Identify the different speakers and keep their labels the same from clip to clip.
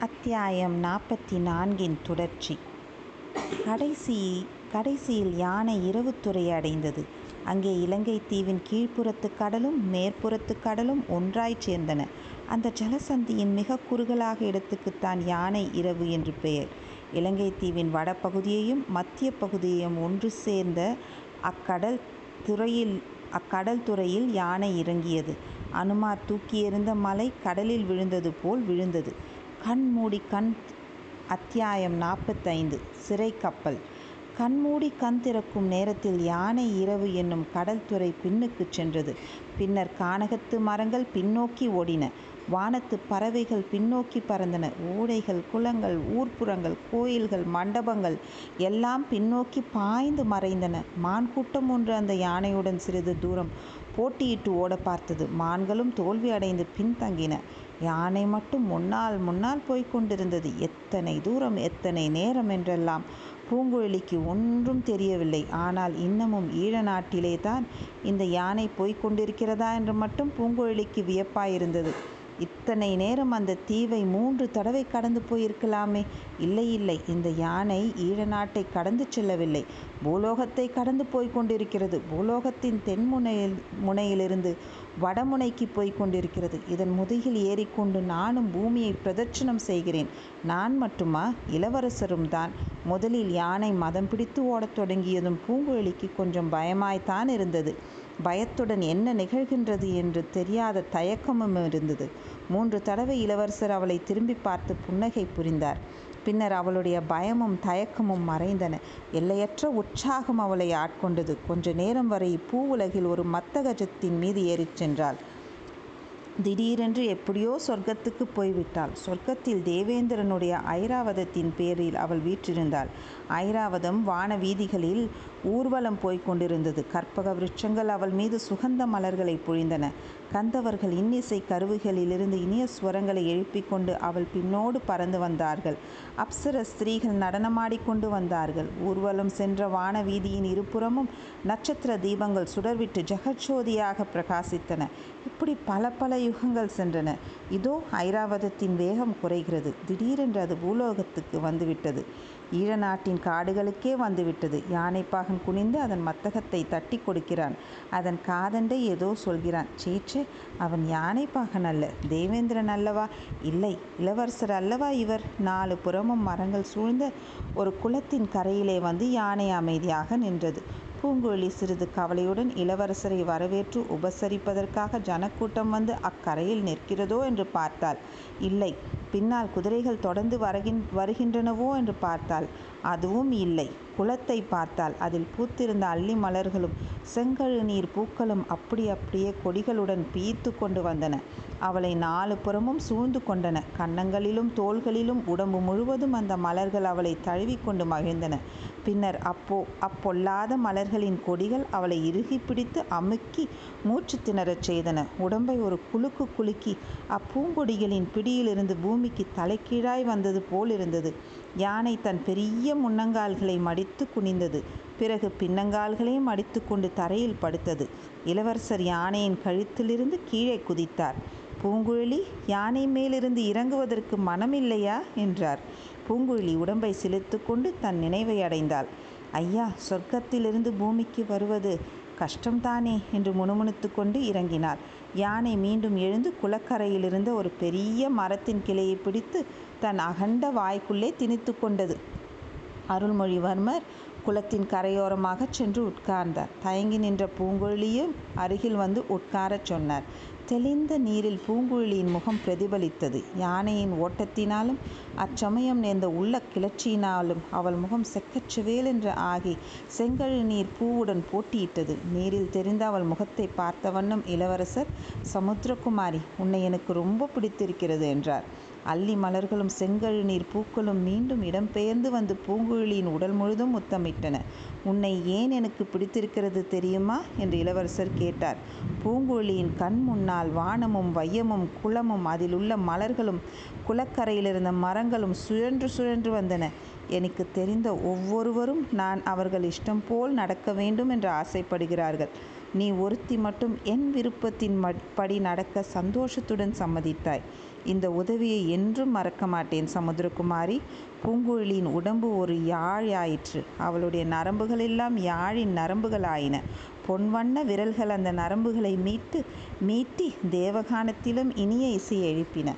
Speaker 1: அத்தியாயம் நாற்பத்தி நான்கின் தொடர்ச்சி. கடைசி கடைசியில் யானை இரவுத்துறையை அடைந்தது. அங்கே இலங்கை தீவின் கீழ்ப்புறத்து கடலும் மேற்புறத்து கடலும் ஒன்றாய்ச் சேர்ந்தன. அந்த ஜலசந்தியின் மிக குறுகலாக இடத்துக்குத்தான் யானை இரவு என்று பெயர். இலங்கை தீவின் வடபகுதியையும் மத்திய பகுதியையும் ஒன்று சேர்ந்த அக்கடல் துறையில் அக்கடல் துறையில் யானை இறங்கியது. அனுமார் தூக்கியெறிந்த மலை கடலில் விழுந்தது போல் விழுந்தது. கண்மூடி கண் அத்தியாயம் நாற்பத்தைந்து சிறை கப்பல். கண்மூடி கண் திறக்கும் நேரத்தில் யானை இரவு என்னும் கடல் துறை பின்னுக்கு சென்றது. பின்னர் கானகத்து மரங்கள் பின்னோக்கி ஓடின. வானத்து பறவைகள் பின்னோக்கி பறந்தன. ஓடைகள் குளங்கள் ஊர்ப்புறங்கள் கோயில்கள் மண்டபங்கள் எல்லாம் பின்னோக்கி பாய்ந்து மறைந்தன. மான் கூட்டம் ஒன்று அந்த யானையுடன் சிறிது தூரம் போட்டியிட்டு ஓட பார்த்தது. மான்களும் தோல்வி அடைந்து பின்தங்கின. யானை மட்டும் முன்னால் முன்னால் போய்க் கொண்டிருந்தது எத்தனை தூரம் எத்தனை நேரம் என்றெல்லாம் பூங்குழலிக்கு ஒன்றும் தெரியவில்லை. ஆனால் இன்னமும் ஈழ நாட்டிலே தான் இந்த யானை போய்க் கொண்டிருக்கிறதா என்று மட்டும் பூங்குழலிக்கு வியப்பாயிருந்தது. இத்தனை நேரம் அந்த தீவை மூன்று தடவை கடந்து போயிருக்கலாமே. இல்லை இல்லை இந்த யானை ஈழ நாட்டை கடந்து செல்லவில்லை. பூலோகத்தை கடந்து போய் கொண்டிருக்கிறது பூலோகத்தின் தென்முனையில் முனையிலிருந்து வடமுனைக்கு போய் கொண்டிருக்கிறது. இதன் முதுகில் ஏறிக்கொண்டு நானும் பூமியை பிரதட்சணம் செய்கிறேன். நான் மட்டுமா? இளவரசரும் தான். முதலில் யானை மதம் பிடித்து ஓடத் தொடங்கியதும் பூங்குழலிக்கு கொஞ்சம் பயமாய்த்தான் இருந்தது. பயத்துடன் என்ன நிகழ்கின்றது என்று தெரியாத தயக்கமும் இருந்தது. மூன்று தடவை இளவரசர் அவளை திரும்பி பார்த்து புன்னகை புரிந்தார். பின்னர் அவளுடைய பயமும் தயக்கமும் மறைந்தன. எல்லையற்ற உற்சாகம் அவளை ஆட்கொண்டது. கொஞ்ச நேரம் வரை பூ உலகில் ஒரு மத்தகஜத்தின் மீது ஏறிச் சென்றாள். திடீரென்று எப்படியோ சொர்க்கத்துக்கு போய்விட்டாள். சொர்க்கத்தில் தேவேந்திரனுடைய ஐராவதத்தின் பேரில் அவள் வீற்றிருந்தாள். ஐராவதம் வான வீதிகளில் ஊர்வலம் போய்க் கொண்டிருந்தது. கற்பக விருட்சங்கள் அவள் மீது சுகந்த மலர்களை பொழிந்தன. கந்தவர்கள் இன்னிசை கருவிகளிலிருந்து இனிய ஸ்வரங்களை எழுப்பிக் கொண்டு அவள் பின்னோடு பறந்து வந்தார்கள். அப்சர ஸ்திரீகள் நடனமாடிக்கொண்டு வந்தார்கள். ஊர்வலம் சென்ற வான வீதியின் இருபுறமும் நட்சத்திர தீபங்கள் சுடர்விட்டு ஜெகஜோதியாக பிரகாசித்தன. இப்படி பல பல யுகங்கள் சென்றன. இதோ ஐராவதத்தின் வேகம் குறைகிறது. திடீரென்று அது பூலோகத்துக்கு வந்துவிட்டது. ஈழநாட்டின் காடுகளுக்கே வந்துவிட்டது. யானைப்பாகன் குனிந்து அதன் மத்தகத்தை தட்டி கொடுக்கிறான். அதன் காதண்டை ஏதோ சொல்கிறான். சேச்சே அவன் யானைப்பாகன் அல்ல. தேவேந்திரன் அல்லவா? இல்லை இளவரசர் அல்லவா இவர்? நாலு புறமும் மரங்கள் சூழ்ந்த ஒரு குளத்தின் கரையிலே வந்து யானை அமைதியாக நின்றது. பூங்குழலி சிறிது கவலையுடன் இளவரசரை வரவேற்று உபசரிப்பதற்காக ஜனக்கூட்டம் வந்து அக்கரையில் நிற்கிறதோ என்று பார்த்தாள். இல்லை. பின்னால் குதிரைகள் தொடர்ந்து வருகின் வருகின்றனவோ என்று பார்த்தாள். அதுவும் இல்லை. குளத்தை பார்த்தால் அதில் பூத்திருந்த அல்லி மலர்களும் செங்கழு நீர் பூக்களும் அப்படி அப்படியே கொடிகளுடன் பீய்த்து கொண்டு வந்தன. அவளை நாலு புறமும் சூழ்ந்து கொண்டன. கன்னங்களிலும் தோள்களிலும் உடம்பு முழுவதும் அந்த மலர்கள் அவளை தழுவிக்கொண்டு மகிழ்ந்தன. பின்னர் அப்போ அப்பொல்லாத மலர்களின் கொடிகள் அவளை இறுகி பிடித்து அமுக்கி மூச்சு திணறச் செய்தன. உடம்பை ஒரு குலுக்கு குலுக்கி அப்பூங்கொடிகளின் பிடி பிடியிலிருந்து பூமிக்கு தலைக்கீழாய் வந்தது போல் இருந்தது. யானை தன் பெரிய முன்னங்கால்களை மடித்து குனிந்தது. பிறகு பின்னங்கால்களையும் மடித்து கொண்டு தரையில் படுத்தது. இளவரசர் யானையின் கழுத்திலிருந்து கீழே குதித்தார். பூங்குழலி யானை மேலிருந்து இறங்குவதற்கு மனமில்லையா? என்றார். பூங்குழலி உடம்பை சிலிர்த்து கொண்டு தன் நினைவை அடைந்தாள். ஐயா சொர்க்கத்திலிருந்து பூமிக்கு வருவது கஷ்டம்தானே என்று முணுமுணுத்து கொண்டு இறங்கினார். யானை மீண்டும் எழுந்து குளக்கரையிலிருந்த ஒரு பெரிய மரத்தின் கிளையை பிடித்து தன் அகண்ட வாய்க்குள்ளே திணித்து கொண்டது. அருள்மொழிவர்மர் குளத்தின் கரையோரமாக சென்று உட்கார்ந்தார். தயங்கி நின்ற பூங்குழலியும் அருகில் வந்து உட்காரச் சொன்னார். தெளிந்த நீரில் பூங்குழலியின் முகம் பிரதிபலித்தது. யானையின் ஓட்டத்தினாலும் அச்சமயம் நேர்ந்த உள்ள கிளர்ச்சியினாலும் அவள் முகம் செக்கச்சுவேலென்று ஆகி செங்கழு நீர் பூவுடன் போட்டியிட்டது. நீரில் தெரிந்த அவள் முகத்தை பார்த்த வண்ணம் இளவரசர் சமுத்திரகுமாரி உன்னை எனக்கு ரொம்ப பிடித்திருக்கிறது என்றார். அல்லி மலர்களும் செங்கழு நீர் பூக்களும் மீண்டும் இடம்பெயர்ந்து வந்து பூங்குழலியின் உடல் முழுதும் முத்தமிட்டன. உன்னை ஏன் எனக்கு பிடித்திருக்கிறது தெரியுமா? என்று இளவரசர் கேட்டார். பூங்குழலியின் கண் முன்னால் வானமும் வையமும் குளமும் அதிலுள்ள மலர்களும் குளக்கரையிலிருந்த மரங்களும் சுழன்று சுழன்று வந்தன. எனக்கு தெரிந்த ஒவ்வொருவரும் நான் அவர்கள் இஷ்டம் போல் நடக்க வேண்டும் என்று ஆசைப்படுகிறார்கள். நீ ஒருத்தி மட்டும் என் விருப்பத்தின் படி நடக்க சந்தோஷத்துடன் சம்மதித்தாய். இந்த உதவியை என்றும் மறக்க மாட்டேன் சமுத்திரகுமாரி. பூங்குழலியின் உடம்பு ஒரு யாழ் ஆயிற்று அவளுடைய நரம்புகள் எல்லாம் யாழின் நரம்புகள் ஆயின பொன்வண்ண விரல்கள் அந்த நரம்புகளை மீட்டு மீட்டி தேவகானத்திலும் இனிய இசையை எழுப்பின.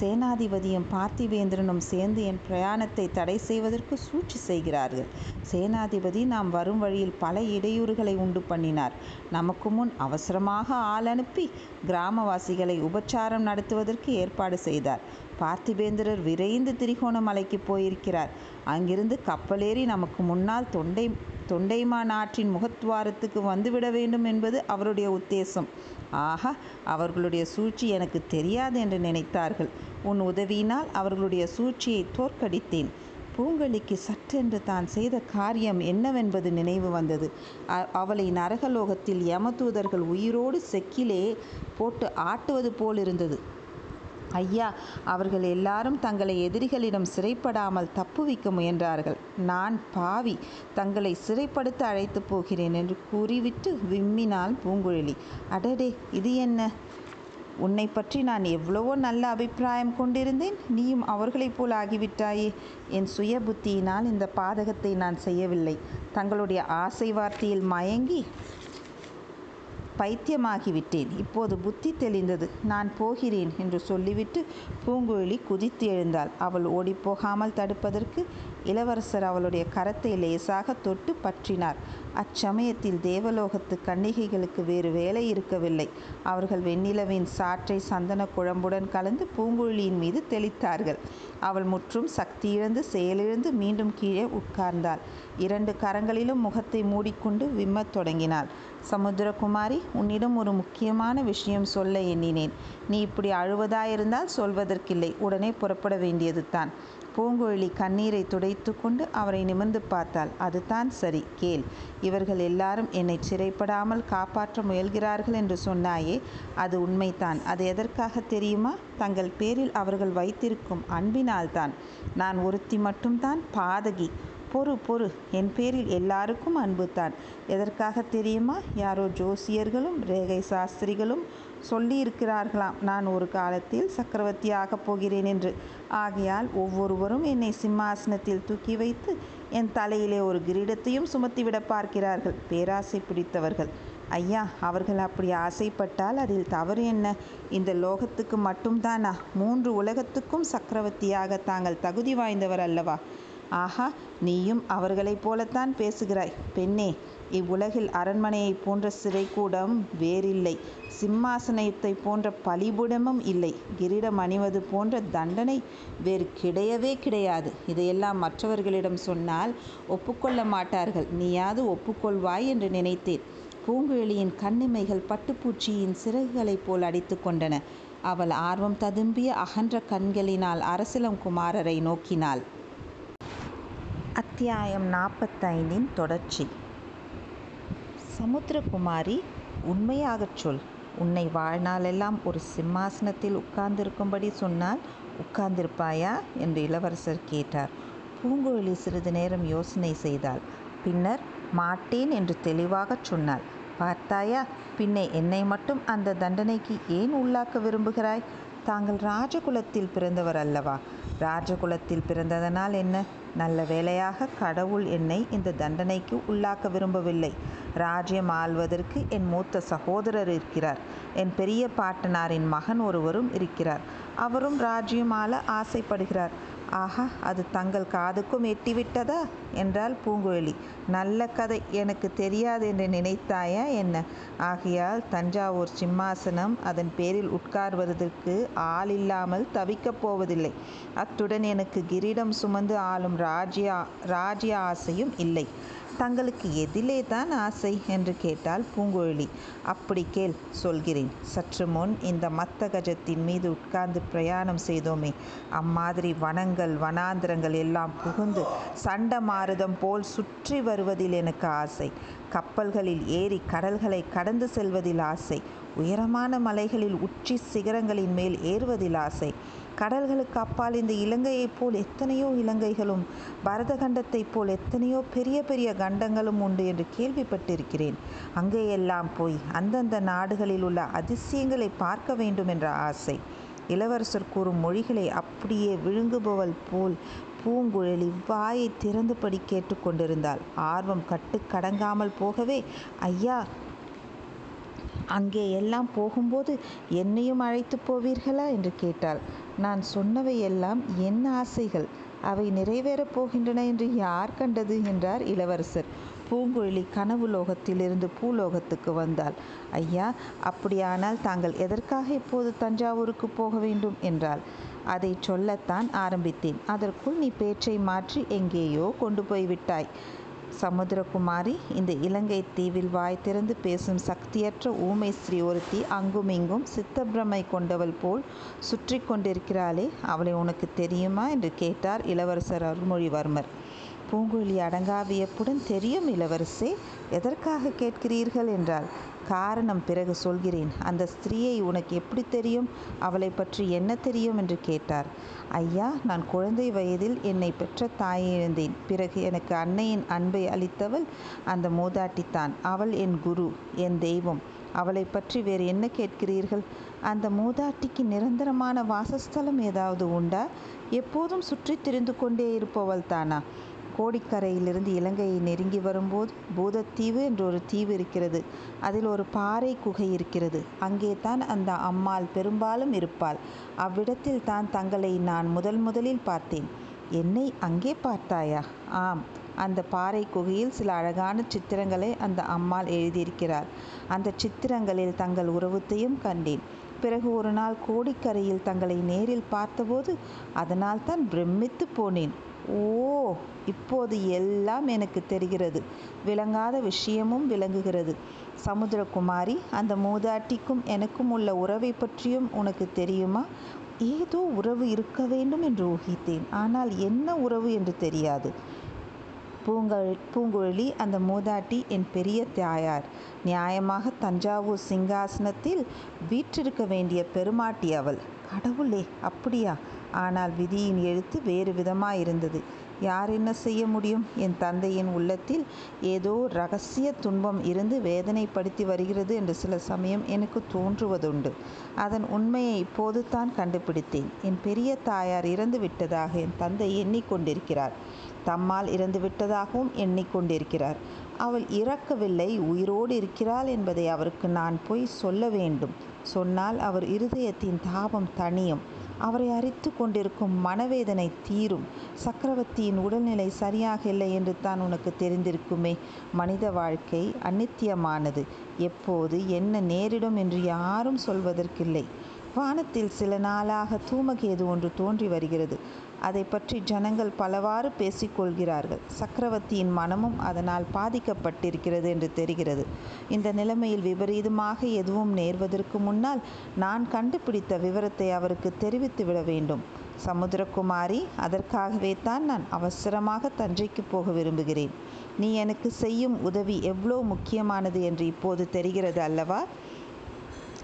Speaker 1: சேனாதிபதியும் பார்த்திவேந்திரனும் சேர்ந்து என் பிரயாணத்தை தடை செய்வதற்கு சூழ்ச்சி செய்கிறார்கள். சேனாதிபதி நாம் வரும் வழியில் பல இடையூறுகளை உண்டு பண்ணினார். நமக்கு முன் அவசரமாக ஆள் அனுப்பி கிராமவாசிகளை உபச்சாரம் நடத்துவதற்கு ஏற்பாடு செய்தார். பார்த்திபேந்திரர் விரைந்து திரிகோணமலைக்கு போயிருக்கிறார். அங்கிருந்து கப்பலேறி நமக்கு முன்னால் தொண்டை தொண்டைமான் ஆற்றின் முகத்வாரத்துக்கு வந்துவிட வேண்டும் என்பது அவருடைய உத்தேசம். ஆஹா அவர்களுடைய சூழ்ச்சி எனக்கு தெரியாது என்று நினைத்தார்கள். உன் உதவியினால் அவர்களுடைய சூழ்ச்சியை தோற்கடித்தேன். பூங்கொழிக்கு சற்றென்று தான் செய்த காரியம் என்னவென்பது நினைவு வந்தது. அவளை நரகலோகத்தில் யமதூதர்கள் உயிரோடு செக்கிலே போட்டு ஆட்டுவது போலிருந்தது. ஐயா அவர்கள் எல்லாரும் தங்களை எதிரிகளிடம் சிறைப்படாமல் தப்புவிக்க முயன்றார்கள். நான் பாவி தங்களை சிறைப்படுத்த அழைத்து போகிறேன் என்று கூறிவிட்டு விம்மினாள் பூங்குழலி. அடடே இது என்ன? உன்னை பற்றி நான் எவ்வளவோ நல்ல அபிப்பிராயம் கொண்டிருந்தேன் நீயும் அவர்களைப் போல் ஆகிவிட்டாயே. என் சுய புத்தியினால் இந்த பாதகத்தை நான் செய்யவில்லை. தங்களுடைய ஆசை வார்த்தையில் மயங்கி பைத்தியமாகிவிட்டேன். இப்போது புத்தி தெளிந்தது. நான் போகிறேன் என்று சொல்லிவிட்டு பூங்குழலி குதித்து எழுந்தாள். அவள் ஓடிப்போகாமல் தடுப்பதற்கு இளவரசர் அவளுடைய கரத்தை லேசாக தொட்டு பற்றினார். அச்சமயத்தில் தேவலோகத்து கன்னிகைகளுக்கு வேறு வேலை இருக்கவில்லை. அவர்கள் வெண்ணிலவின் சாற்றை சந்தன குழம்புடன் கலந்து பூங்குழலியின் மீது தெளித்தார்கள். அவள் முற்றும் சக்தியிழந்து செயலிழந்து மீண்டும் கீழே உட்கார்ந்தாள். இரண்டு கரங்களிலும் முகத்தை மூடிக்கொண்டு விம்மத் தொடங்கினாள். சமுத்திரகுமாரி உன்னிடம் ஒரு முக்கியமான விஷயம் சொல்ல எண்ணினேன். நீ இப்படி அழுவதாயிருந்தால் சொல்வதற்கில்லை. உடனே புறப்பட வேண்டியது தான். பூங்குழலி கண்ணீரை துடைத்து கொண்டு அவரை நிமிர்ந்து பார்த்தாள். அதுதான் சரி. கேள். இவர்கள் எல்லாரும் என்னை சிறைப்படாமல் காப்பாற்ற முயல்கிறார்கள் என்று சொன்னாயே அது உண்மைதான். அது எதற்காக தெரியுமா? தங்கள் பேரில் அவர்கள் வைத்திருக்கும் அன்பினால்தான். நான் ஒருத்தி மட்டும்தான். பாதகி. பொறு பொறு. என் பேரில் எல்லாருக்கும் அன்புத்தான் எதற்காக தெரியுமா? யாரோ ஜோசியர்களும் ரேகை சாஸ்திரிகளும் சொல்லியிருக்கிறார்களாம். நான் ஒரு காலத்தில் சக்கரவர்த்தியாகப் போகிறேன் என்று. ஆகையால் ஒவ்வொருவரும் என்னை சிம்மாசனத்தில் தூக்கி வைத்து என் தலையிலே ஒரு கிரீடத்தையும் சுமத்திவிட பார்க்கிறார்கள். பேராசை பிடித்தவர்கள். ஐயா அவர்கள் அப்படி ஆசைப்பட்டால் அதில் தவறு என்ன? இந்த லோகத்துக்கு மட்டும்தானா? மூன்று உலகத்துக்கும் சக்கரவர்த்தியாக தாங்கள் தகுதி வாய்ந்தவர் அல்லவா? ஆஹா நீயும் அவர்களைப் போலத்தான் பேசுகிறாய். பெண்ணே இவ்வுலகில் அரண்மனையைப் போன்ற சிறைக்கூடம் வேறில்லை. சிம்மாசனத்தை போன்ற பலிபுடமும் இல்லை. கிரீடம் அணிவது போன்ற தண்டனை வேறு கிடையவே கிடையாது. இதையெல்லாம் மற்றவர்களிடம் சொன்னால் ஒப்புக்கொள்ள மாட்டார்கள். நீயாவது ஒப்புக்கொள்வாய் என்று நினைத்தேன். பூங்குழலியின் கண்ணிமைகள் பட்டுப்பூச்சியின் சிறகுகளைப் போல் அடித்து கொண்டன. அவள் ஆர்வம் ததும்பிய அகன்ற கண்களினால் அரசிலம் குமாரரை நோக்கினாள். அத்தியாயம் நாற்பத்தைந்தின் தொடர்ச்சி. சமுத்திரகுமாரி உண்மையாகச் சொல். உன்னை வாழ்நாளெல்லாம் ஒரு சிம்மாசனத்தில் உட்கார்ந்திருக்கும்படி சொன்னால் உட்கார்ந்திருப்பாயா? என்று இளவரசர் கேட்டார். பூங்குழலி சிறிது நேரம் யோசனை செய்தாள். பின்னர் மாட்டேன் என்று தெளிவாகச் சொன்னாள். பார்த்தாயா பின்னே என்னை மட்டும் அந்த தண்டனைக்கு ஏன் உள்ளாக்க விரும்புகிறாய்? தாங்கள் ராஜகுலத்தில் பிறந்தவர் அல்லவா? ராஜகுலத்தில் பிறந்ததனால் என்ன? நல்ல வேளையாக கடவுள் என்னை இந்த தண்டனைக்கு உள்ளாக்க விரும்பவில்லை. ராஜ்யம் ஆள்வதற்கு என் மூத்த சகோதரர் இருக்கிறார். என் பெரிய பாட்டனாரின் மகன் ஒருவரும் இருக்கிறார். அவரும் ராஜ்யம் ஆள ஆசைப்படுகிறார். ஆஹா அது தங்கள் காதுக்கும் எட்டிவிட்டதா? என்றாள் பூங்குழலி. நல்ல கதை. எனக்கு தெரியாது என்று நினைத்தாயா என்ன? ஆகையால் தஞ்சாவூர் சிம்மாசனம் அதன் பேரில் உட்கார்வதற்கு ஆள் இல்லாமல் தவிக்கப் போவதில்லை. அத்துடன் எனக்கு கிரீடம் சுமந்து ஆளும் ராஜ்ய ராஜ்ய ஆசையும் இல்லை. தங்களுக்கு எதிலே தான் ஆசை என்று கேட்டாள் பூங்குழலி அப்படி கேள் சொல்கிறேன். சற்று முன் இந்த மத்த கஜத்தின் மீது உட்கார்ந்து பிரயாணம் செய்தோமே. அம்மாதிரி வனங்கள் வனாந்திரங்கள் எல்லாம் புகுந்து சண்ட மாருதம் போல் சுற்றி வருவதில் எனக்கு ஆசை. கப்பல்களில் ஏறி கடல்களை கடந்து செல்வதில் ஆசை. உயரமான மலைகளில் உச்சி சிகரங்களின் மேல் ஏறுவதில் ஆசை. கடல்களுக்கு அப்பால் இந்த இலங்கையைப் போல் எத்தனையோ இலங்கைகளும் பரதகண்டத்தைப் போல் எத்தனையோ பெரிய பெரிய கண்டங்களும் உண்டு என்று கேள்விப்பட்டிருக்கிறேன். அங்கேயெல்லாம் போய் அந்தந்த நாடுகளில் உள்ள அதிசயங்களை பார்க்க வேண்டும் என்ற ஆசை. இளவரசர் கூறும் மொழிகளை அப்படியே விழுங்குபவள் போல் பூங்குழலி வாயை திறந்தபடி கேட்டுக்கொண்டிருந்தாள் ஆர்வம் கட்டுக்கடங்காமல் போகவே ஐயா அங்கே எல்லாம் போகும்போது என்னையும் அழைத்து போவீர்களா? என்று கேட்டாள். நான் சொன்னவையெல்லாம் என் ஆசைகள். அவை நிறைவேறப் போகின்றன என்று யார் கண்டது? என்றார் இளவரசர். பூங்குழலி கனவு லோகத்திலிருந்து பூலோகத்துக்கு வந்தாள். ஐயா அப்படியானால் தாங்கள் எதற்காக இப்போது தஞ்சாவூருக்கு போக வேண்டும்? என்றாள். அதை சொல்லத்தான் ஆரம்பித்தேன். அதற்குள் நீ பேச்சை மாற்றி எங்கேயோ கொண்டு போய்விட்டாய். சமுத்திரகுமாரி இந்த இலங்கை தீவில் வாய் திறந்து பேசும் சக்தியற்ற ஊமை ஸ்ரீ ஒருத்தி அங்குமிங்கும் சித்தப்பிரமை கொண்டவள் போல் சுற்றி கொண்டிருக்கிறாளே அவளை உனக்கு தெரியுமா? என்று கேட்டார் இளவரசர் அருள்மொழிவர்மர். பூங்குழலி அடங்கா வியப்புடன் தெரியும் இளவரசே எதற்காக கேட்கிறீர்கள்? என்றாள். காரணம் பிறகு சொல்கிறேன். அந்த ஸ்திரீயை உனக்கு எப்படி தெரியும்? அவளை பற்றி என்ன தெரியும்? என்று கேட்டார். ஐயா நான் குழந்தை வயதில் என்னை பெற்ற தாயை இழந்தேன். பிறகு எனக்கு அன்னையின் அன்பை அளித்தவள் அந்த மூதாட்டித்தான் அவள் என் குரு என் தெய்வம். அவளை பற்றி வேறு என்ன கேட்கிறீர்கள்? அந்த மூதாட்டிக்கு நிரந்தரமான வாசஸ்தலம் ஏதாவது உண்டா? எப்போதும் சுற்றி திரிந்து கொண்டே இருப்பவள் தானா? கோடிக்கரையிலிருந்து இலங்கையை நெருங்கி வரும்போது பூதத்தீவு என்ற ஒரு தீவு இருக்கிறது. அதில் ஒரு பாறை குகை இருக்கிறது. அங்கே தான் அந்த அம்மாள் பெரும்பாலும் இருப்பாள். அவ்விடத்தில் தான் தங்களை நான் முதல் முதலில் பார்த்தேன். என்னை அங்கே பார்த்தாயா? ஆம். அந்த பாறை குகையில் சில அழகான சித்திரங்களை அந்த அம்மாள் எழுதியிருக்கிறார். அந்த சித்திரங்களில் தங்கள் உறவுத்தையும் கண்டேன். பிறகு ஒரு நாள் கோடிக்கரையில் தங்களை நேரில் பார்த்தபோது அதனால் தான் பிரமித்து போனேன். ஓ இப்போது எல்லாம் எனக்கு தெரிகிறது. விளங்காத விஷயமும் விளங்குகிறது. சமுத்திரகுமாரி அந்த மூதாட்டிக்கும் எனக்கும் உள்ள உறவை பற்றியும் உனக்கு தெரியுமா? ஏதோ உறவு இருக்க வேண்டும் என்று ஊகித்தேன். ஆனால் என்ன உறவு என்று தெரியாது. பூங்கல் பூங்குழலி அந்த மூதாட்டி என் பெரிய தாயார். நியாயமாக தஞ்சாவூர் சிங்காசனத்தில் வீற்றிருக்க வேண்டிய பெருமாட்டி அவள். கடவுளே அப்படியா? ஆனால் விதியின் எழுத்து வேறு விதமாயிருந்தது. யார் என்ன செய்ய முடியும்? என் தந்தையின் உள்ளத்தில் ஏதோ ரகசிய துன்பம் இருந்து வேதனைப்படுத்தி வருகிறது என்று சில சமயம் எனக்கு தோன்றுவதுண்டு. அதன் உண்மையை இப்போது தான் கண்டுபிடித்தேன். என் பெரிய தாயார் இறந்து விட்டதாக என் தந்தை எண்ணிக்கொண்டிருக்கிறார். தம்மால் இறந்து விட்டதாகவும் எண்ணிக்கொண்டிருக்கிறார். அவள் இறக்கவில்லை உயிரோடு இருக்கிறாள் என்பதை அவருக்கு நான் போய் சொல்ல வேண்டும். சொன்னால் அவர் இருதயத்தின் தாபம் தணியும். அவரை அரித்து கொண்டிருக்கும் மனவேதனை தீரும். சக்கரவர்த்தியின் உடல்நிலை சரியாக இல்லை என்று தான் உனக்கு தெரிந்திருக்குமே. மனித வாழ்க்கை அநித்தியமானது. எப்போது என்ன நேரிடும் என்று யாரும் சொல்வதற்கில்லை. வானத்தில் சில நாளாக தூமகேது ஒன்று தோன்றி வருகிறது. அதை பற்றி ஜனங்கள் பலவாறு பேசிக்கொள்கிறார்கள். சக்கரவர்த்தியின் மனமும் அதனால் பாதிக்கப்பட்டிருக்கிறது என்று தெரிகிறது. இந்த நிலைமையில் விபரீதமாக எதுவும் நேர்வதற்கு முன்னால் நான் கண்டுபிடித்த விவரத்தை அவருக்கு தெரிவித்து விட வேண்டும். சமுத்திரகுமாரி அதற்காகவே தான் நான் அவசரமாக தஞ்சைக்கு போக விரும்புகிறேன். நீ எனக்கு செய்யும் உதவி எவ்வளோ முக்கியமானது என்று இப்போது தெரிகிறது அல்லவா?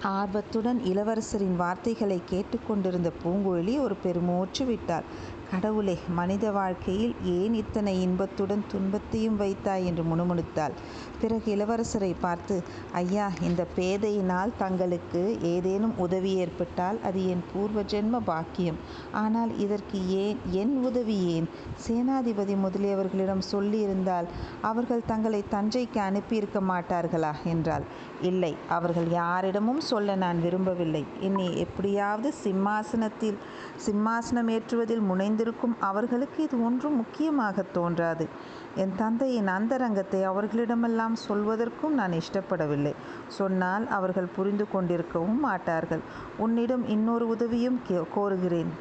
Speaker 1: ஆர்வத்துடன் இளவரசரின் வார்த்தைகளை கேட்டுக்கொண்டிருந்த பூங்குழலி ஒரு பெருமூச்சு விட்டார் கடவுளே மனித வாழ்க்கையில் ஏன் இத்தனை இன்பத்துடன் துன்பத்தையும் வைத்தாய்? என்று முணுமுணுத்தாள். பிறகு இளவரசரை பார்த்து ஐயா இந்த பேதையினால் தங்களுக்கு ஏதேனும் உதவி ஏற்பட்டால் அது என் பூர்வ ஜென்ம பாக்கியம். ஆனால் இதற்கு ஏன் என் உதவி ஏன்? சேனாதிபதி முதலியவர்களிடம் சொல்லியிருந்தால் அவர்கள் தங்களை தஞ்சைக்கு அனுப்பியிருக்க மாட்டார்களா? என்றாள். இல்லை. அவர்கள் யாரிடமும் சொல்ல நான் விரும்பவில்லை. என்னை எப்படியாவது சிம்மாசனத்தில் சிம்மாசனம் ஏற்றுவதில் முனைந்திருக்கும் அவர்களுக்கு இது ஒன்றும் முக்கியமாக தோன்றாது. என் தந்தையின் அந்தரங்கத்தை அவர்களிடமெல்லாம் சொல்வதற்கும் நான் இஷ்டப்படவில்லை. சொன்னால் அவர்கள் புரிந்து கொண்டிருக்கவும் மாட்டார்கள். உன்னிடம் இன்னொரு உதவியும் கோருகிறேன்.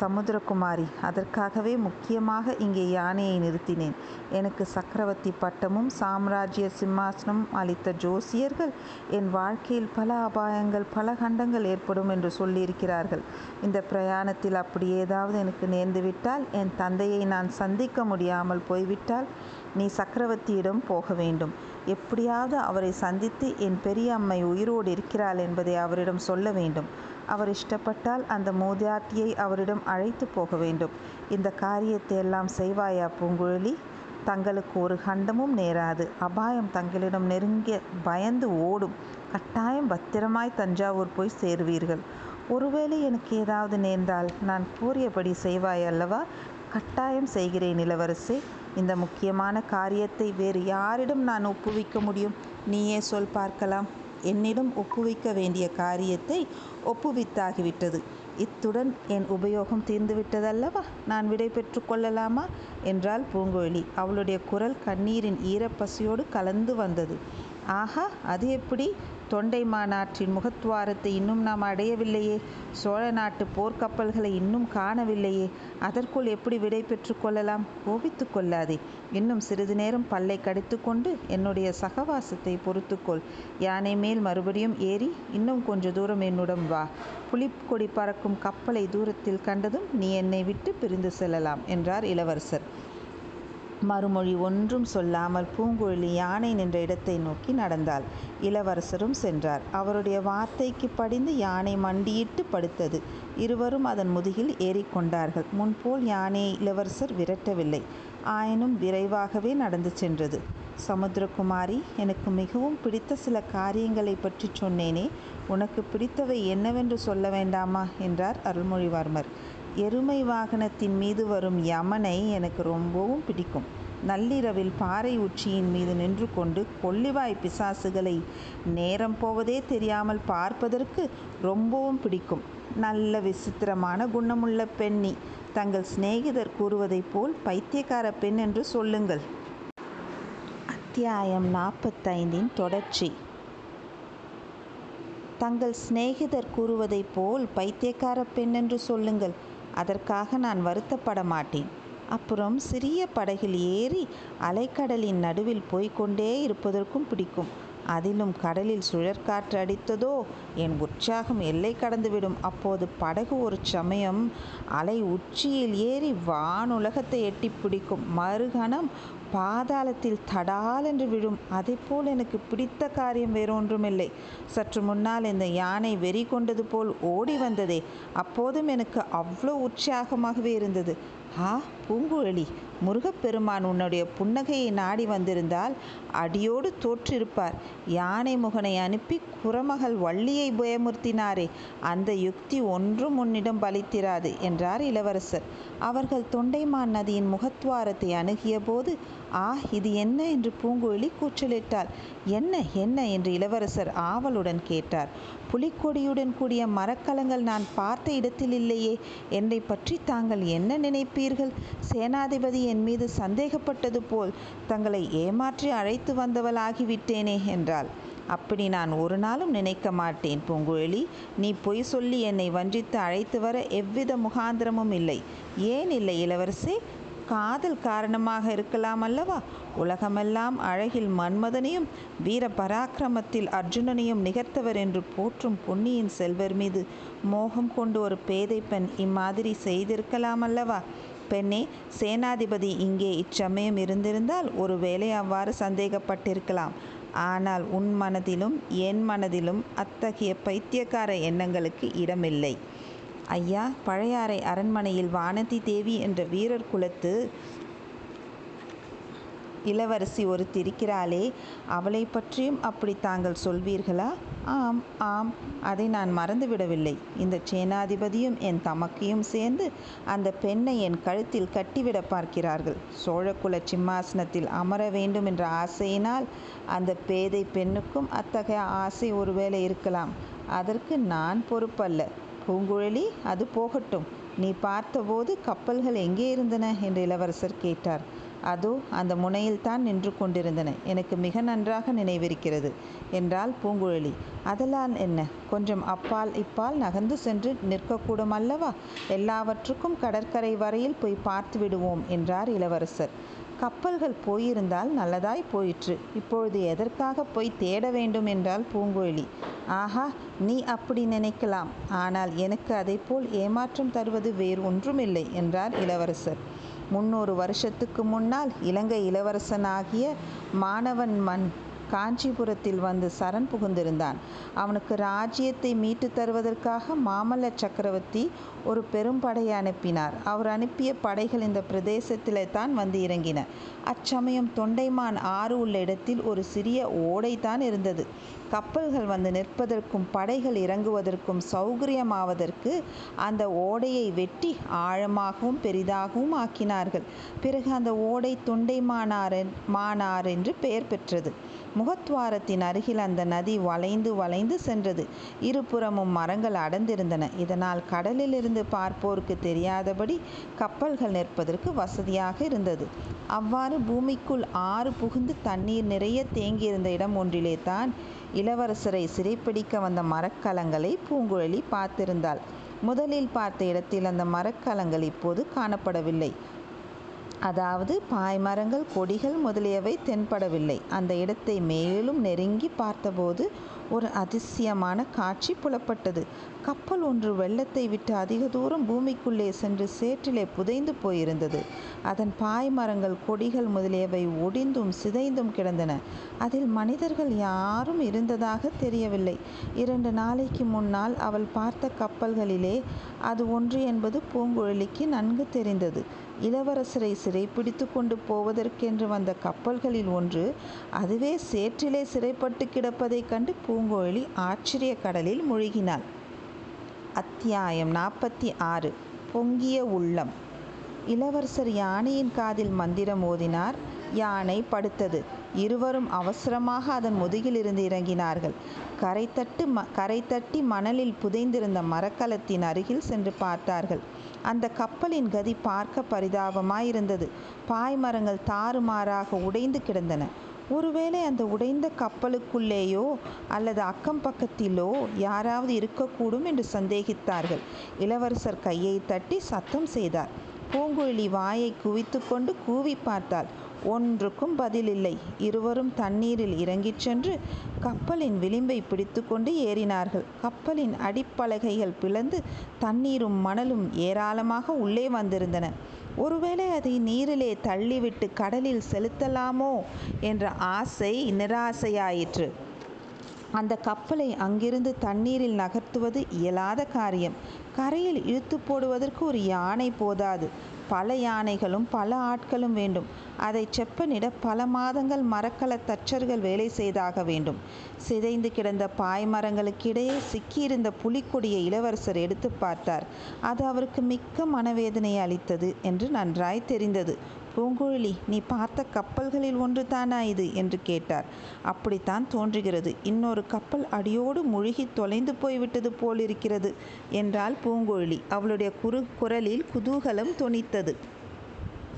Speaker 1: சமுத்திரகுமாரி அதற்காகவே முக்கியமாக இங்கே யானையை நிறுத்தினேன். எனக்கு சக்கரவர்த்தி பட்டமும் சாம்ராஜ்ய சிம்மாசனமும் அளித்த ஜோசியர்கள் என் வாழ்க்கையில் பல அபாயங்கள் பல கண்டங்கள் ஏற்படும் என்று சொல்லியிருக்கிறார்கள். இந்த பிரயாணத்தில் அப்படி ஏதாவது எனக்கு நேர்ந்துவிட்டால் என் தந்தையை நான் சந்திக்க முடியாமல் போய்விட்டால் நீ சக்கரவர்த்தியிடம் போக வேண்டும். எப்படியாவது அவரை சந்தித்து என் பெரிய அம்மை உயிரோடு இருக்கிறாள் என்பதை அவரிடம் சொல்ல வேண்டும். அவர் இஷ்டப்பட்டால் அந்த மூதாட்டியை அவரிடம் அழைத்து போக வேண்டும். இந்த காரியத்தை எல்லாம் செய்வாயா பூங்குழலி? தங்களுக்கு ஒரு கண்டமும் நேராது. அபாயம் தங்களிடம் நெருங்கிய பயந்து ஓடும். கட்டாயம் பத்திரமாய் தஞ்சாவூர் போய் சேருவீர்கள். ஒருவேளை எனக்கு ஏதாவது நேர்ந்தால் நான் கூறியபடி செய்வாய் அல்லவா? கட்டாயம் செய்கிறேன் இளவரசே. இந்த முக்கியமான காரியத்தை வேறு யாரிடம் நான் ஒப்புவிக்க முடியும்? நீயே சொல் பார்க்கலாம். என்னிடம் ஒப்புவிக்க வேண்டிய காரியத்தை ஒப்புவித்தாகிவிட்டது. இத்துடன் என் உபயோகம் தீர்ந்துவிட்டதல்லவா? நான் விடை பெற்று கொள்ளலாமா? என்றாள் பூங்குழலி அவளுடைய குரல் கண்ணீரின் ஈரப்பசியோடு கலந்து வந்தது. ஆஹா அது எப்படி? தொண்டை மாநாற்றின் முகத்துவாரத்தை இன்னும் நாம் அடையவில்லையே. சோழ நாட்டு போர்க்கப்பல்களை இன்னும் காணவில்லையே. அதற்குள் எப்படி விடை பெற்று கொள்ளலாம்? கோபித்து கொள்ளாதே. இன்னும் சிறிது நேரம் பல்லை கடித்து கொண்டு என்னுடைய சகவாசத்தை பொறுத்துக்கொள். யானை மேல் மறுபடியும் ஏறி இன்னும் கொஞ்ச தூரம் என்னுடன் வா. புலிக்கொடி பறக்கும் கப்பலை தூரத்தில் கண்டதும் நீ என்னை விட்டு பிரிந்து செல்லலாம் என்றார் இளவரசர். மறுமொழி ஒன்றும் சொல்லாமல் பூங்குழலி யானை நின்ற இடத்தை நோக்கி நடந்தாள். இளவரசரும் சென்றார். அவருடைய வார்த்தைக்கு படிந்து யானை மண்டியிட்டு படுத்தது. இருவரும் அதன் முதுகில் ஏறிக்கொண்டார்கள். முன்போல் யானையை இளவரசர் விரட்டவில்லை. ஆயினும் விரைவாகவே நடந்து சென்றது. சமுத்திரகுமாரி எனக்கு மிகவும் பிடித்த சில காரியங்களை பற்றி சொன்னேனே. உனக்கு பிடித்தவை என்னவென்று சொல்ல வேண்டாமா? என்றார் அருள்மொழிவர்மர். எருமை வாகனத்தின் மீது வரும் யமனை எனக்கு ரொம்பவும் பிடிக்கும். நள்ளிரவில் பாறை உச்சியின் மீது நின்று கொண்டு கொள்ளிவாய் பிசாசுகளை நேரம் போவதே தெரியாமல் பார்ப்பதற்கு ரொம்பவும் பிடிக்கும். நல்ல விசித்திரமான குணமுள்ள பெண்ணி தங்கள் சிநேகிதர் கூறுவதைப் போல் பைத்தியக்கார பெண் என்று சொல்லுங்கள். அத்தியாயம் நாற்பத்தைந்தின் தொடர்ச்சி. தங்கள் சிநேகிதர் கூறுவதைப் போல் பைத்தியக்கார பெண் என்று சொல்லுங்கள். அதற்காக நான் வருத்தப்பட மாட்டேன் அப்புறம் சிறிய படகில் ஏறி அலைக்கடலின் நடுவில் போய்க்கொண்டே இருப்பதற்கும் பிடிக்கும். அதிலும் கடலில் சுழற்காற்று அடித்ததோ என் உற்சாகம் எல்லை கடந்துவிடும். அப்போது படகு ஒரு சமயம் அலை உச்சியில் ஏறி வானுலகத்தை எட்டி பிடிக்கும். மறுகணம் பாதாளத்தில் தடால் என்று விழும். அதைப்போல் எனக்கு பிடித்த காரியம் வேறொன்றுமில்லை. சற்று முன்னால் இந்த யானை வெறி கொண்டது போல் ஓடி வந்ததே. அப்போதும் எனக்கு அவ்வளோ உற்சாகமாகவே இருந்தது. ஆ பூங்குழலி. முருகப்பெருமான் உன்னுடைய புன்னகையை நாடி வந்திருந்தால் அடியோடு தோற்றிருப்பார். யானை முகனை அனுப்பி குரமகள் வள்ளியை பயமுறுத்தினாரே. அந்த யுக்தி ஒன்றும் உன்னிடம் பலித்திராது என்றார் இளவரசர். அவர்கள் தொண்டைமான் நதியின் முகத்வாரத்தை அணுகிய போது ஆ இது என்ன? என்று பூங்குழலி கூச்சலிட்டாள். என்ன என்ன? என்று இளவரசர் ஆவலுடன் கேட்டார். புலிக்கொடியுடன் கூடிய மரக்கலங்கள் நான் பார்த்த இடத்தில் இல்லையே. என்னை பற்றி தாங்கள் என்ன நினைப்பீர்கள்? சேனாதிபதி என் மீது சந்தேகப்பட்டது போல் தங்களை ஏமாற்றி அழைத்து வந்தவளாகிவிட்டேனே என்றாள். அப்படி நான் ஒரு நாளும் நினைக்க மாட்டேன் பூங்குழலி. நீ பொய் சொல்லி என்னை வஞ்சித்து அழைத்து வர எவ்வித முகாந்திரமும் இல்லை. ஏன் இல்லை இளவரசே? காதல் காரணமாக இருக்கலாம் அல்லவா? உலகமெல்லாம் அழகில் மன்மதனையும் வீர பராக்கிரமத்தில் அர்ஜுனனையும் நிகர்த்தவர் என்று போற்றும் பொன்னியின் செல்வர் மீது மோகம் கொண்டு ஒரு பேதை பெண் இம்மாதிரி செய்திருக்கலாம் அல்லவா? பெண்ணே சேனாதிபதி இங்கே இச்சமயம் இருந்திருந்தால் ஒருவேளை அவ்வாறு சந்தேகப்பட்டிருக்கலாம். ஆனால் உன் மனதிலும் என் மனதிலும் அத்தகைய பைத்தியக்கார எண்ணங்களுக்கு இடமில்லை. ஐயா பழையாறை அரண்மனையில் வானதி தேவி என்ற வீரர் குலத்து இளவரசி ஒருத்தி இருக்கிறாளே அவளை பற்றியும் அப்படி தாங்கள் சொல்வீர்களா? ஆம் ஆம் அதை நான் மறந்துவிடவில்லை. இந்த சேனாதிபதியும் என் தமக்கையும் சேர்ந்து அந்த பெண்ணை என் கழுத்தில் கட்டிவிட பார்க்கிறார்கள். சோழகுல சிம்மாசனத்தில் அமர வேண்டும் என்ற ஆசையினால் அந்த பேதை பெண்ணுக்கும் அத்தகைய ஆசை ஒருவேளை இருக்கலாம். அதற்கு நான் பொறுப்பல்ல. பூங்குழலி அது போகட்டும். நீ பார்த்தபோது கப்பல்கள் எங்கே இருந்தன? என்று இளவரசர் கேட்டார். அதோ அந்த முனையில்தான் நின்று கொண்டிருந்தன. எனக்கு மிக நன்றாக நினைவிருக்கிறது. என்றால் பூங்குழலி. அதெல்லாம் என்ன? கொஞ்சம் அப்பால் இப்பால் நகர்ந்து சென்று நிற்கக்கூடும் அல்லவா எல்லாவற்றுக்கும் கடற்கரை வரையில் போய் பார்த்து விடுவோம் என்றார் இளவரசர். கப்பல்கள் போயிருந்தால் நல்லதாய் போயிற்று. இப்பொழுது எதற்காக போய் தேட வேண்டும் என்றால் பூங்குழலி ஆஹா நீ அப்படி நினைக்கலாம். ஆனால் எனக்கு அதைப்போல் ஏமாற்றம் தருவது வேறு ஒன்றுமில்லை என்றார் இளவரசர். முன்னூறு வருஷத்துக்கு முன்னால் இலங்கை இளவரசனாகிய மாணவன் மண் காஞ்சிபுரத்தில் வந்து சரண் புகுந்திருந்தான். அவனுக்கு ராஜ்யத்தை மீட்டு தருவதற்காக மாமல்ல சக்கரவர்த்தி ஒரு பெரும் படையை அனுப்பினார். அவர் அனுப்பிய படைகள் இந்த பிரதேசத்திலே தான் வந்து இறங்கின. அச்சமயம் தொண்டைமான் ஆறு உள்ள இடத்தில் ஒரு சிறிய ஓடை தான் இருந்தது. கப்பல்கள் வந்து நிற்பதற்கும் படைகள் இறங்குவதற்கும் சௌகரியமாவதற்கு அந்த ஓடையை வெட்டி ஆழமாகவும் பெரிதாகவும் ஆக்கினார்கள். பிறகு அந்த ஓடை தொண்டை மானார் மானார் என்று பெயர் பெற்றது. முகத்வாரத்தின் அருகில் அந்த நதி வளைந்து வளைந்து சென்றது. இருபுறமும் மரங்கள் அடர்ந்திருந்தன. இதனால் கடலிலிருந்து பார்ப்போருக்கு தெரியாதபடி கப்பல்கள் நிற்பதற்கு வசதியாக இருந்தது. அவ்வாறு பூமிக்குள் ஆறு புகுந்து தண்ணீர் நிறைய தேங்கியிருந்த இடம் ஒன்றிலே தான் இளவரசரை சிறைப்பிடிக்க வந்த மரக்கலங்களை பூங்குழலி பார்த்திருந்தாள். முதலில் பார்த்த இடத்தில் அந்த மரக்கலங்கள் இப்போது காணப்படவில்லை. அதாவது பாய்மரங்கள் கொடிகள் முதலியவை தென்படவில்லை. அந்த இடத்தை மேலும் நெருங்கி பார்த்தபோது ஒரு அதிசயமான காட்சி புலப்பட்டது. கப்பல் ஒன்று வெள்ளத்தை விட்டு அதிக தூரம் பூமிக்குள்ளே சென்று சேற்றிலே புதைந்து போயிருந்தது. அதன் பாய்மரங்கள் கொடிகள் முதலியவை ஒடிந்தும் சிதைந்தும் கிடந்தன. அதில் மனிதர்கள் யாரும் இருந்ததாக தெரியவில்லை. இரண்டு நாளைக்கு முன்னால் அவள் பார்த்த கப்பல்களிலே அது ஒன்று என்பது பூங்குழலிக்கு நன்கு தெரிந்தது. இளவரசரை சிறைப்பிடித்து கொண்டு போவதற்கென்று வந்த கப்பல்களில் ஒன்று அதுவே சேற்றிலே சிறைப்பட்டு கிடப்பதைக் கண்டு பூங்கோழி ஆச்சரிய கடலில் மூழ்கினாள். அத்தியாயம் நாற்பத்தி ஆறு பொங்கிய உள்ளம். இளவரசர் யானையின் காதில் மந்திரம் ஓதினார். யானை படுத்தது. இருவரும் அவசரமாக அதன் முதுகிலிருந்து இறங்கினார்கள். கரை தட்டு ம கரை தட்டி மணலில் புதைந்திருந்த மரக்கலத்தின் அருகில் சென்று பார்த்தார்கள். அந்த கப்பலின் கதி பார்க்க பரிதாபமாயிருந்தது. பாய்மரங்கள் தாறுமாறாக உடைந்து கிடந்தன. ஒருவேளை அந்த உடைந்த கப்பலுக்குள்ளேயோ அல்லது அக்கம் பக்கத்திலோ யாராவது இருக்கக்கூடும் என்று சந்தேகித்தார்கள். இளவரசர் கையை தட்டி சத்தம் செய்தார். பூங்குழலி வாயை குவித்து கொண்டு கூவி பார்த்தாள். ஒன்றுக்கும் பதிலில்லை. இருவரும் தண்ணீரில் இறங்கிச் சென்று கப்பலின் விளிம்பை பிடித்துக்கொண்டு ஏறினார்கள். கப்பலின் அடிப்பலகைகள் பிளந்து தண்ணீரும் மணலும் ஏராளமாக உள்ளே வந்திருந்தன. ஒருவேளை அதை நீரிலே தள்ளிவிட்டு கடலில் செலுத்தலாமோ என்ற ஆசை நிராசையாயிற்று. அந்த கப்பலை அங்கிருந்து தண்ணீரில் நகர்த்துவது இயலாத காரியம். கரையில் இழுத்து போடுவதற்கு ஒரு யானை போதாது. பல யானைகளும் பல ஆட்களும் வேண்டும். அதை செப்பனிட பல மாதங்கள் மரக்கல தச்சர்கள் வேலை செய்தாக வேண்டும். சிதைந்து கிடந்த பாய்மரங்களுக்கிடையே சிக்கியிருந்த புலிக்கொடியை இளவரசர் எடுத்து பார்த்தார். அது அவருக்கு மிக்க மனவேதனை அளித்தது என்று நன்றாய் தெரிந்தது. பூங்குழலி நீ பார்த்த கப்பல்களில் ஒன்று தானா இது? என்று கேட்டார். அப்படித்தான் தோன்றுகிறது. இன்னொரு கப்பல் அடியோடு முழுகி தொலைந்து போய்விட்டது போலிருக்கிறது என்றாள் பூங்குழலி. அவளுடைய குறு குரலில் குதூகலம் தொனித்தது.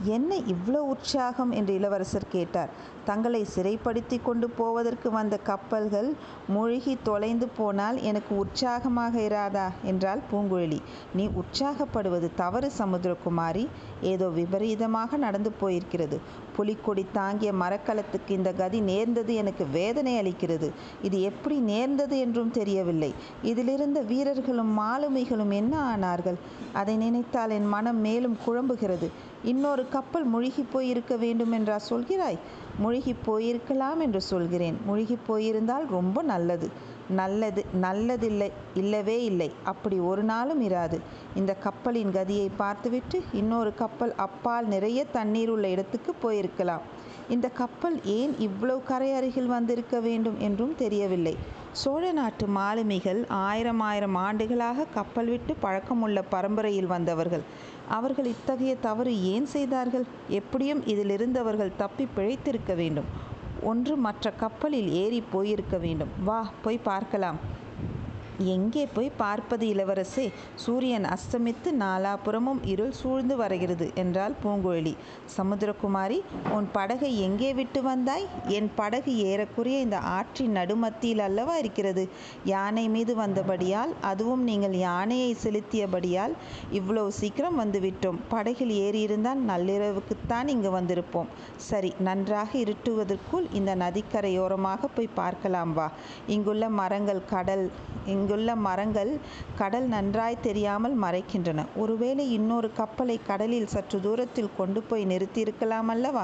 Speaker 1: என்ன இவ்வளோ உற்சாகம் என்று இளவரசர் கேட்டார். தங்களை சிறைப்படுத்தி கொண்டு போவதற்கு வந்த கப்பல்கள் மூழ்கி தொலைந்து போனால் எனக்கு உற்சாகமாக இராதா? என்றாள் பூங்குழலி. நீ உற்சாகப்படுவது தவறு சமுத்திரகுமாரி. ஏதோ விபரீதமாக நடந்து போயிருக்கிறது. புலிக்கொடி தாங்கிய மரக்கலத்துக்கு இந்த கதி நேர்ந்தது எனக்கு வேதனை அளிக்கிறது. இது எப்படி நேர்ந்தது என்றும் தெரியவில்லை. இதிலிருந்த வீரர்களும் மாலுமிகளும் என்ன ஆனார்கள்? அதை நினைத்தால் என் மனம் மேலும் குழம்புகிறது. இன்னொரு கப்பல் முழுகி போயிருக்க வேண்டும் என்றா சொல்கிறாய்? முழுகி போயிருக்கலாம் என்று சொல்கிறேன். முழுகி போயிருந்தால் ரொம்ப நல்லது. நல்லது நல்லதில்லை இல்லவே இல்லை. அப்படி ஒரு நாளும் இராது. இந்த கப்பலின் கதியை பார்த்துவிட்டு இன்னொரு கப்பல் அப்பால் நிறைய தண்ணீர் உள்ள இடத்துக்கு போயிருக்கலாம். இந்த கப்பல் ஏன் இவ்வளவு கரை அருகில் வந்திருக்க வேண்டும் என்றும் தெரியவில்லை. சோழ நாட்டு மாலுமிகள் ஆயிரம் ஆயிரம் ஆண்டுகளாக கப்பல் விட்டு பழக்கமுள்ள பரம்பரையில் வந்தவர்கள். அவர்கள் இத்தகைய தவறு ஏன் செய்தார்கள்? எப்படியும் இதிலிருந்து அவர்கள் தப்பி பிழைத்திருக்க வேண்டும். ஒன்று மற்ற கப்பலில் ஏறி போயிருக்க வேண்டும். வா போய் பார்க்கலாம். எங்கே போய் பார்ப்பது இளவரசே? சூரியன் அஸ்தமித்து நாலாபுறமும் இருள் சூழ்ந்து வருகிறது என்றாள் பூங்குழலி. சமுத்திரகுமாரி உன் படகை எங்கே விட்டு வந்தாய்? என் படகு ஏறக்குறைய இந்த ஆற்றின் நடுமத்தியில் அல்லவா இருக்கிறது. யானை மீது வந்தபடியால் அதுவும் நீங்கள் யானையை செலுத்தியபடியால் இவ்வளவு சீக்கிரம் வந்துவிட்டோம். படகில் ஏறியிருந்தால் நள்ளிரவுக்குத்தான் இங்கு வந்திருப்போம். சரி நன்றாக இருட்டுவதற்குள் இந்த நதிக்கரையோரமாக போய் பார்க்கலாம் வா. இங்குள்ள மரங்கள் கடல் இங்குள்ள மரங்கள் கடல் நன்றாய் தெரியாமல் மறைக்கின்றன. ஒருவேளை இன்னொரு கப்பலை கடலில் சற்று தூரத்தில் கொண்டு போய் நிறுத்தியிருக்கலாம் அல்லவா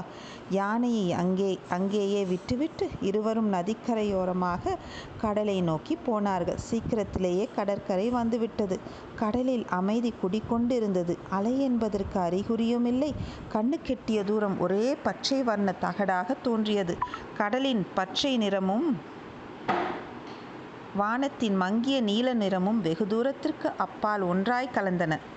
Speaker 1: யானையை அங்கே அங்கேயே விட்டுவிட்டு இருவரும் நதிக்கரையோரமாக கடலை நோக்கி போனார்கள். சீக்கிரத்திலேயே கடற்கரை வந்துவிட்டது. கடலில் அமைதி குடிக்கொண்டிருந்தது அலை என்பதற்கு அறிகுறியும் இல்லை கண்ணு கெட்டிய தூரம் ஒரே பச்சை வர்ண தகடாக தோன்றியது. கடலின் பச்சை நிறமும் வானத்தின் மங்கிய நீல நிறமும் வெகு தூரத்திற்கு அப்பால் ஒன்றாய் கலந்தன.